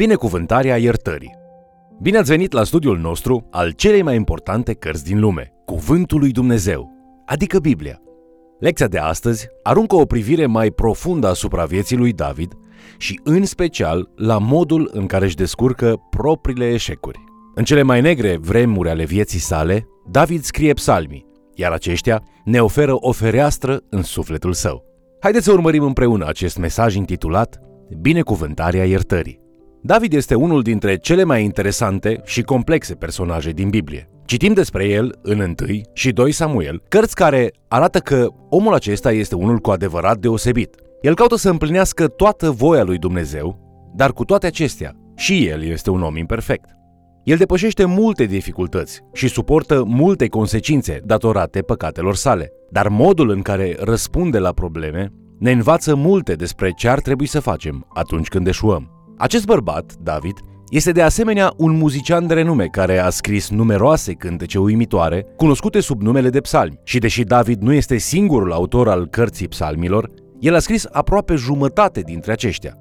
Binecuvântarea iertării. Bine ați venit la studiul nostru al celei mai importante cărți din lume, Cuvântul lui Dumnezeu, adică Biblia. Lecția de astăzi aruncă o privire mai profundă asupra vieții lui David și în special la modul în care își descurcă propriile eșecuri. În cele mai negre vremuri ale vieții sale, David scrie psalmii, iar aceștia ne oferă o fereastră în sufletul său. Haideți să urmărim împreună acest mesaj intitulat Binecuvântarea iertării. David este unul dintre cele mai interesante și complexe personaje din Biblie. Citim despre el în 1 și 2 Samuel, cărți care arată că omul acesta este unul cu adevărat deosebit. El caută să împlinească toată voia lui Dumnezeu, dar cu toate acestea, și el este un om imperfect. El depășește multe dificultăți și suportă multe consecințe datorate păcatelor sale, dar modul în care răspunde la probleme ne învață multe despre ce ar trebui să facem atunci când eșuăm. Acest bărbat, David, este de asemenea un muzician de renume care a scris numeroase cântece uimitoare, cunoscute sub numele de psalmi. Și deși David nu este singurul autor al cărții psalmilor, el a scris aproape jumătate dintre aceștia.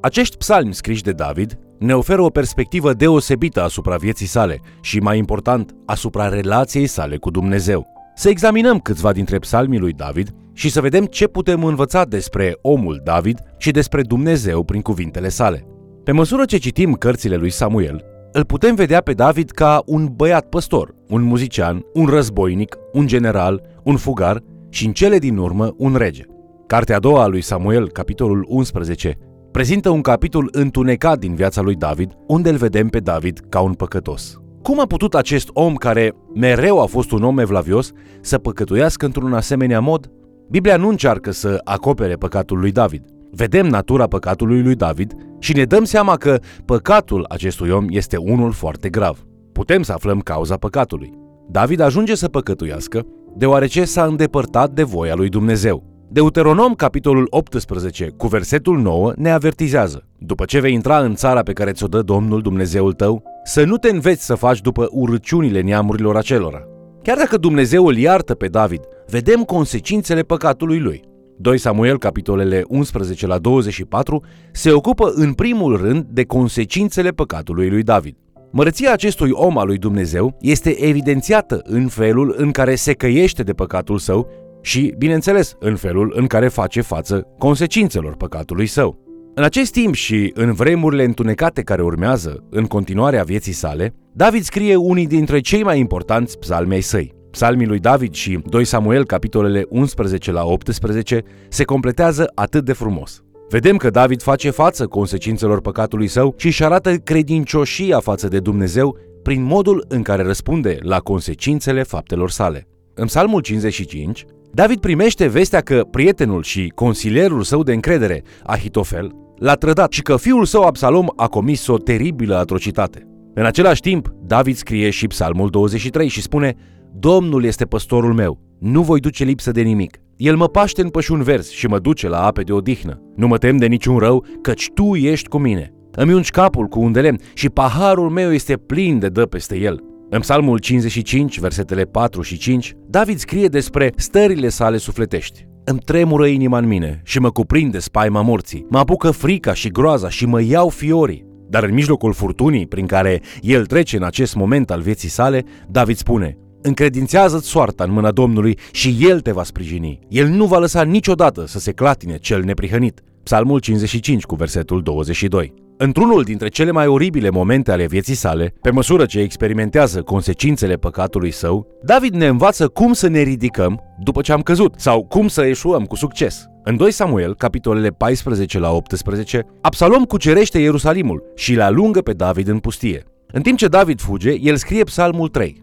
Acești psalmi scriși de David ne oferă o perspectivă deosebită asupra vieții sale și, mai important, asupra relației sale cu Dumnezeu. Să examinăm câțiva dintre psalmii lui David și să vedem ce putem învăța despre omul David și despre Dumnezeu prin cuvintele sale. Pe măsură ce citim cărțile lui Samuel, îl putem vedea pe David ca un băiat păstor, un muzician, un războinic, un general, un fugar și în cele din urmă un rege. Cartea a doua a lui Samuel, capitolul 11, prezintă un capitol întunecat din viața lui David, unde îl vedem pe David ca un păcătos. Cum a putut acest om care mereu a fost un om evlavios să păcătuiască într-un asemenea mod? Biblia nu încearcă să acopere păcatul lui David. Vedem natura păcatului lui David și ne dăm seama că păcatul acestui om este unul foarte grav. Putem să aflăm cauza păcatului. David ajunge să păcătuiască deoarece s-a îndepărtat de voia lui Dumnezeu. Deuteronom, capitolul 18, cu versetul 9, ne avertizează. După ce vei intra în țara pe care ți-o dă Domnul Dumnezeul tău, să nu te înveți să faci după urăciunile neamurilor acelora. Chiar dacă Dumnezeu îl iartă pe David, vedem consecințele păcatului lui. 2 Samuel, capitolele 11 la 24, se ocupă în primul rând de consecințele păcatului lui David. Mărăția acestui om al lui Dumnezeu este evidențiată în felul în care se căiește de păcatul său și, bineînțeles, în felul în care face față consecințelor păcatului său. În acest timp și în vremurile întunecate care urmează, în continuarea vieții sale, David scrie unii dintre cei mai importanți psalmei săi. Psalmii lui David și 2 Samuel, capitolele 11 la 18, se completează atât de frumos. Vedem că David face față consecințelor păcatului său și își arată credincioșia față de Dumnezeu prin modul în care răspunde la consecințele faptelor sale. În Psalmul 55, David primește vestea că prietenul și consilierul său de încredere, Ahitofel, l-a trădat și că fiul său Absalom a comis o teribilă atrocitate. În același timp, David scrie și Psalmul 23 și spune Domnul este păstorul meu, nu voi duce lipsă de nimic. El mă paște în pășuni verzi și mă duce la ape de odihnă. Nu mă tem de niciun rău, căci Tu ești cu mine. Îmi ungi capul cu un de lemn și paharul meu este plin de dă peste el. În Psalmul 55, versetele 4 și 5, David scrie despre stările sale sufletești. Îmi tremură inima în mine și mă cuprinde spaima morții. Mă apucă frica și groaza și mă iau fiorii. Dar în mijlocul furtunii prin care el trece în acest moment al vieții sale, David spune Încredințează-ți soarta în mâna Domnului și El te va sprijini. El nu va lăsa niciodată să se clatine cel neprihănit. Psalmul 55 cu versetul 22. Într-unul dintre cele mai oribile momente ale vieții sale, pe măsură ce experimentează consecințele păcatului său, David ne învață cum să ne ridicăm după ce am căzut sau cum să eșuăm cu succes. În 2 Samuel, capitolele 14 la 18, Absalom cucerește Ierusalimul și le alungă pe David în pustie. În timp ce David fuge, el scrie psalmul 3.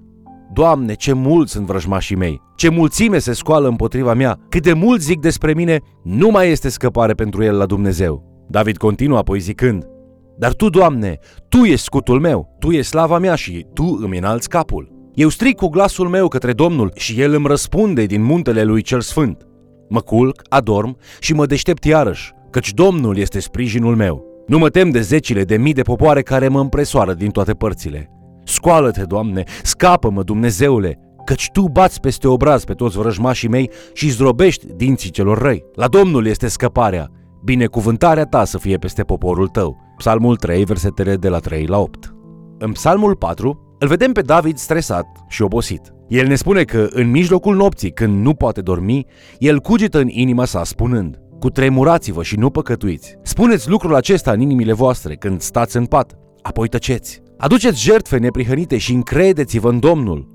Doamne, ce mulți sunt vrăjmașii mei, ce mulțime se scoală împotriva mea, cât de mult zic despre mine, nu mai este scăpare pentru el la Dumnezeu. David continuă apoi zicând, Dar Tu, Doamne, Tu ești scutul meu, Tu ești slava mea și Tu îmi înalți capul. Eu strig cu glasul meu către Domnul și El îmi răspunde din muntele Lui cel Sfânt. Mă culc, adorm și mă deștept iarăși, căci Domnul este sprijinul meu. Nu mă tem de zecile de mii de popoare care mă împresoară din toate părțile. Scoală-te, Doamne, scapă-mă, Dumnezeule, căci Tu bați peste obraz pe toți vrăjmașii mei și zdrobești dinții celor răi. La Domnul este scăparea, binecuvântarea ta să fie peste poporul tău. Psalmul 3, versetele de la 3 la 8. În Psalmul 4 îl vedem pe David stresat și obosit. El ne spune că în mijlocul nopții, când nu poate dormi, el cugetă în inima sa spunând Cu tremurați-vă și nu păcătuiți. Spuneți lucrul acesta în inimile voastre când stați în pat, apoi tăceți. Aduceți jertfe neprihănite și încredeți-vă în Domnul.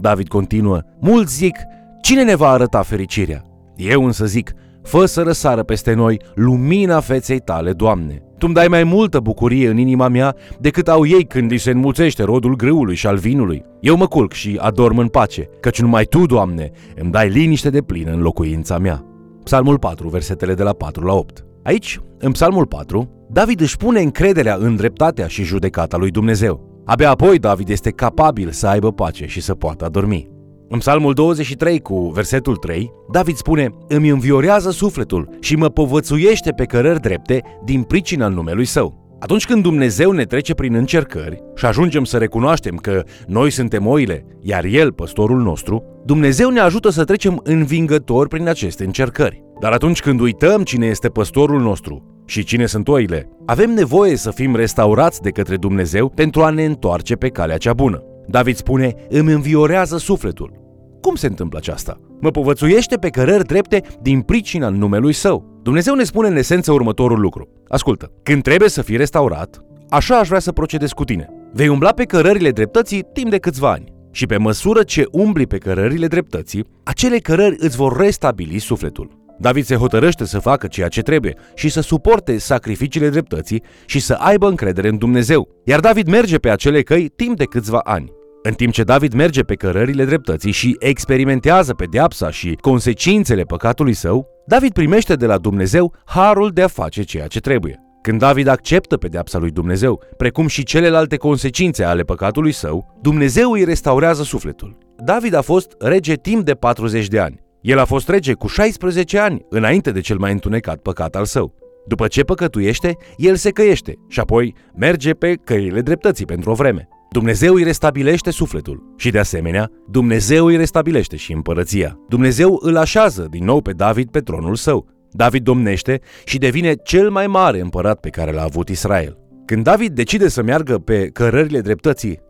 David continuă, mulți zic, cine ne va arăta fericirea? Eu însă zic, fă să răsară peste noi lumina feței tale, Doamne. Tu îmi dai mai multă bucurie în inima mea decât au ei când li se înmulțește rodul grâului și al vinului. Eu mă culc și adorm în pace, căci numai Tu, Doamne, îmi dai liniște de plină în locuința mea. Psalmul 4, versetele de la 4 la 8. Aici, în Psalmul 4, David își pune încrederea în dreptatea și judecata lui Dumnezeu. Abia apoi David este capabil să aibă pace și să poată adormi. În Psalmul 23 cu versetul 3, David spune Îmi înviorează sufletul și mă povățuiește pe cărări drepte din pricina numelui său. Atunci când Dumnezeu ne trece prin încercări și ajungem să recunoaștem că noi suntem oile, iar El păstorul nostru, Dumnezeu ne ajută să trecem învingători prin aceste încercări. Dar atunci când uităm cine este păstorul nostru și cine sunt oile, avem nevoie să fim restaurați de către Dumnezeu pentru a ne întoarce pe calea cea bună. David spune, îmi înviorează sufletul. Cum se întâmplă aceasta? Mă povățuiește pe cărări drepte din pricina numelui său. Dumnezeu ne spune în esență următorul lucru. Ascultă, când trebuie să fii restaurat, așa aș vrea să procedez cu tine. Vei umbla pe cărările dreptății timp de câțiva ani. Și pe măsură ce umbli pe cărările dreptății, acele cărări îți vor restabili sufletul. David se hotărăște să facă ceea ce trebuie și să suporte sacrificiile dreptății și să aibă încredere în Dumnezeu. Iar David merge pe acele căi timp de câțiva ani. În timp ce David merge pe cărările dreptății și experimentează pedeapsa și consecințele păcatului său, David primește de la Dumnezeu harul de a face ceea ce trebuie. Când David acceptă pedeapsa lui Dumnezeu, precum și celelalte consecințe ale păcatului său, Dumnezeu îi restaurează sufletul. David a fost rege timp de 40 de ani. El a fost rege cu 16 ani, înainte de cel mai întunecat păcat al său. După ce păcătuiește, el se căiește și apoi merge pe căile dreptății pentru o vreme. Dumnezeu îi restabilește sufletul și, de asemenea, Dumnezeu îi restabilește și împărăția. Dumnezeu îl așează din nou pe David pe tronul său. David domnește și devine cel mai mare împărat pe care l-a avut Israel. Când David decide să meargă pe cărările dreptății,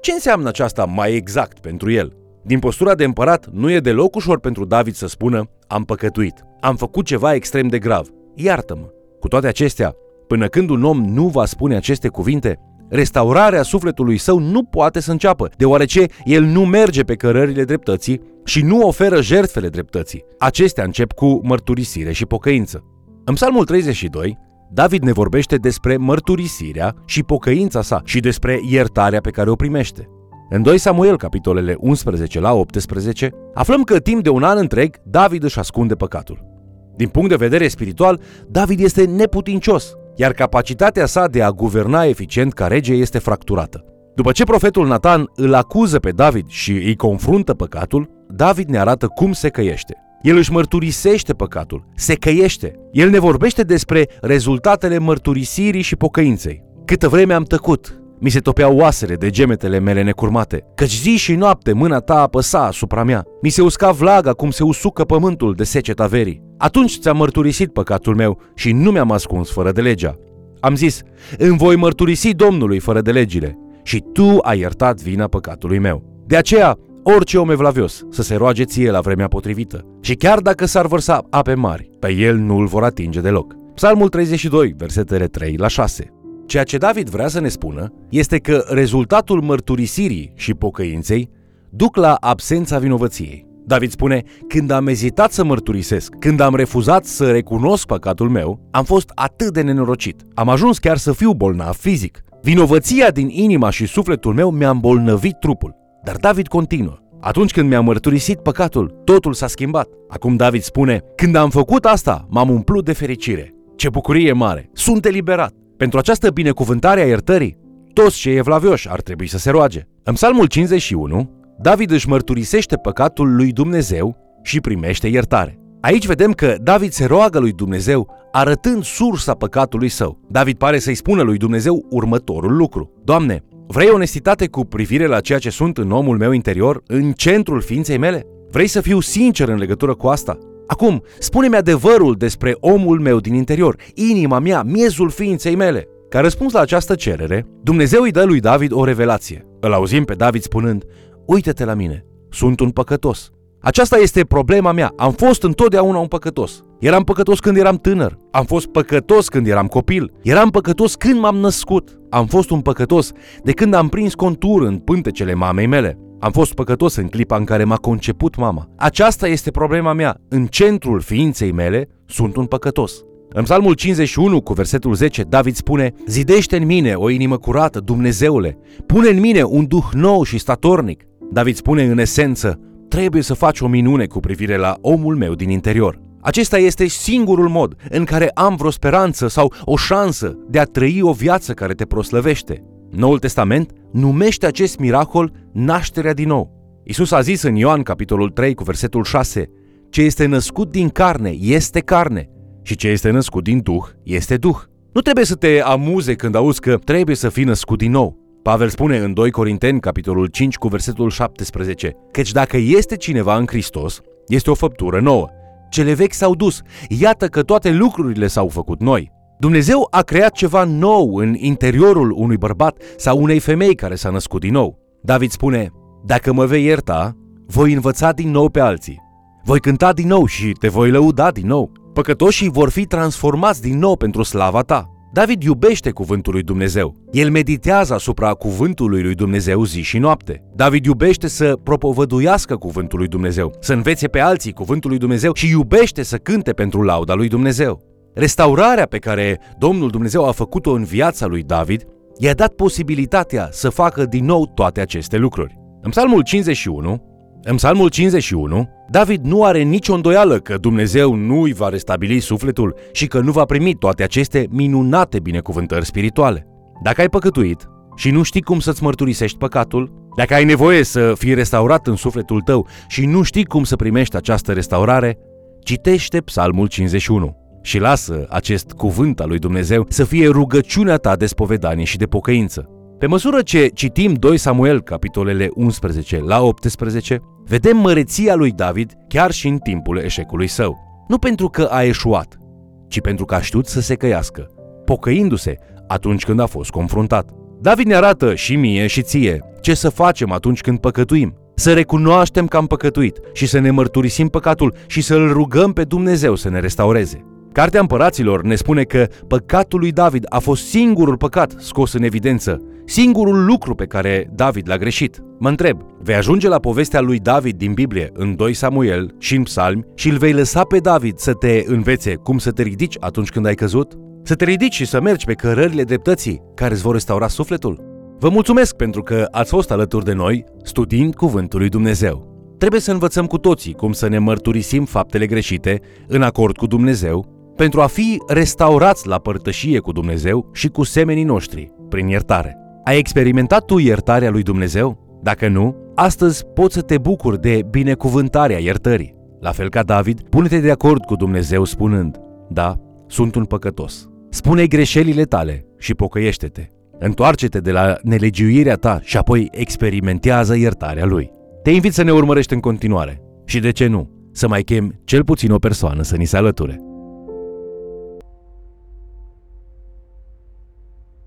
ce înseamnă aceasta mai exact pentru el? Din postura de împărat, nu e deloc ușor pentru David să spună am păcătuit, am făcut ceva extrem de grav, iartă-mă. Cu toate acestea, până când un om nu va spune aceste cuvinte, restaurarea sufletului său nu poate să înceapă, deoarece el nu merge pe cărările dreptății și nu oferă jertfele dreptății. Acestea încep cu mărturisire și pocăință. În Psalmul 32, David ne vorbește despre mărturisirea și pocăința sa și despre iertarea pe care o primește. În 2 Samuel, capitolele 11 la 18, aflăm că timp de un an întreg David își ascunde păcatul. Din punct de vedere spiritual, David este neputincios iar capacitatea sa de a guverna eficient ca rege este fracturată. După ce profetul Nathan îl acuză pe David și îi confruntă păcatul, David ne arată cum se căiește. El își mărturisește păcatul, se căiește. El ne vorbește despre rezultatele mărturisirii și pocăinței. Câtă vreme am tăcut, mi se topeau oasele de gemetele mele necurmate, căci zi și noapte mâna ta apăsa asupra mea. Mi se usca vlaga cum se usucă pământul de seceta verii. Atunci ți-am mărturisit păcatul meu și nu mi-am ascuns fără de legea. Am zis, îmi voi mărturisi Domnului fără de legile și tu ai iertat vina păcatului meu. De aceea, orice om evlavios să se roage ție la vremea potrivită și chiar dacă s-ar vărsa ape mari, pe el nu îl vor atinge deloc. Psalmul 32, versetele 3 la 6. Ceea ce David vrea să ne spună este că rezultatul mărturisirii și pocăinței duc la absența vinovăției. David spune, când am ezitat să mărturisesc, când am refuzat să recunosc păcatul meu, am fost atât de nenorocit. Am ajuns chiar să fiu bolnav fizic. Vinovăția din inima și sufletul meu mi-a îmbolnăvit trupul. Dar David continuă. Atunci când mi-am mărturisit păcatul, totul s-a schimbat. Acum David spune, când am făcut asta, m-am umplut de fericire. Ce bucurie mare! Sunt eliberat! Pentru această binecuvântare a iertării, toți cei evlavioși ar trebui să se roage. În Psalmul 51, David își mărturisește păcatul lui Dumnezeu și primește iertare. Aici vedem că David se roagă lui Dumnezeu arătând sursa păcatului său. David pare să-i spună lui Dumnezeu următorul lucru. Doamne, vrei onestitate cu privire la ceea ce sunt în omul meu interior, în centrul ființei mele? Vrei să fiu sincer în legătură cu asta? Acum, spune-mi adevărul despre omul meu din interior, inima mea, miezul ființei mele. Ca răspuns la această cerere, Dumnezeu îi dă lui David o revelație. Îl auzim pe David spunând, Uită-te la mine, sunt un păcătos. Aceasta este problema mea. Am fost întotdeauna un păcătos. Eram păcătos când eram tânăr. Am fost păcătos când eram copil. Eram păcătos când m-am născut. Am fost un păcătos de când am prins contur în pântecele mamei mele. Am fost păcătos în clipa în care m-a conceput mama. Aceasta este problema mea. În centrul ființei mele sunt un păcătos. În Psalmul 51, cu versetul 10, David spune Zidește în mine o inimă curată, Dumnezeule, pune în mine un duh nou și statornic. David spune în esență, trebuie să faci o minune cu privire la omul meu din interior. Acesta este singurul mod în care am vreo speranță sau o șansă de a trăi o viață care te proslăvește. Noul Testament numește acest miracol nașterea din nou. Isus a zis în Ioan capitolul 3 cu versetul 6, ce este născut din carne este carne și ce este născut din Duh este Duh. Nu trebuie să te amuze când auzi că trebuie să fii născut din nou. Pavel spune în 2 Corinteni, capitolul 5, cu versetul 17, căci dacă este cineva în Hristos, este o făptură nouă. Cele vechi s-au dus, iată că toate lucrurile s-au făcut noi. Dumnezeu a creat ceva nou în interiorul unui bărbat sau unei femei care s-a născut din nou. David spune, dacă mă vei ierta, voi învăța din nou pe alții. Voi cânta din nou și te voi lăuda din nou. Păcătoșii vor fi transformați din nou pentru slava ta. David iubește cuvântul lui Dumnezeu. El meditează asupra cuvântului lui Dumnezeu zi și noapte. David iubește să propovăduiască cuvântul lui Dumnezeu, să învețe pe alții cuvântul lui Dumnezeu și iubește să cânte pentru lauda lui Dumnezeu. Restaurarea pe care Domnul Dumnezeu a făcut-o în viața lui David i-a dat posibilitatea să facă din nou toate aceste lucruri. În Psalmul 51, în Psalmul 51, David nu are nicio îndoială că Dumnezeu nu îi va restabili sufletul și că nu va primi toate aceste minunate binecuvântări spirituale. Dacă ai păcătuit și nu știi cum să-ți mărturisești păcatul, dacă ai nevoie să fii restaurat în sufletul tău și nu știi cum să primești această restaurare, citește Psalmul 51 și lasă acest cuvânt al lui Dumnezeu să fie rugăciunea ta de spovedanie și de pocăință. Pe măsură ce citim 2 Samuel, capitolele 11 la 18, vedem măreția lui David chiar și în timpul eșecului său. Nu pentru că a eșuat, ci pentru că a știut să se căiască, pocăindu-se atunci când a fost confruntat. David ne arată și mie și ție ce să facem atunci când păcătuim. Să recunoaștem că am păcătuit și să ne mărturisim păcatul și să-L rugăm pe Dumnezeu să ne restaureze. Cartea Împăraților ne spune că păcatul lui David a fost singurul păcat scos în evidență, singurul lucru pe care David l-a greșit. Mă întreb, vei ajunge la povestea lui David din Biblie în 2 Samuel și în Psalmi și îl vei lăsa pe David să te învețe cum să te ridici atunci când ai căzut? Să te ridici și să mergi pe cărările dreptății care îți vor restaura sufletul? Vă mulțumesc pentru că ați fost alături de noi studiind Cuvântul lui Dumnezeu. Trebuie să învățăm cu toții cum să ne mărturisim faptele greșite în acord cu Dumnezeu pentru a fi restaurați la părtășie cu Dumnezeu și cu semenii noștri, prin iertare. Ai experimentat tu iertarea lui Dumnezeu? Dacă nu, astăzi poți să te bucuri de binecuvântarea iertării. La fel ca David, pune-te de acord cu Dumnezeu spunând, da, sunt un păcătos. Spune greșelile tale și pocăiește-te. Întoarce-te de la nelegiuirea ta și apoi experimentează iertarea lui. Te invit să ne urmărești în continuare și, de ce nu, să mai chem cel puțin o persoană să ni se alăture.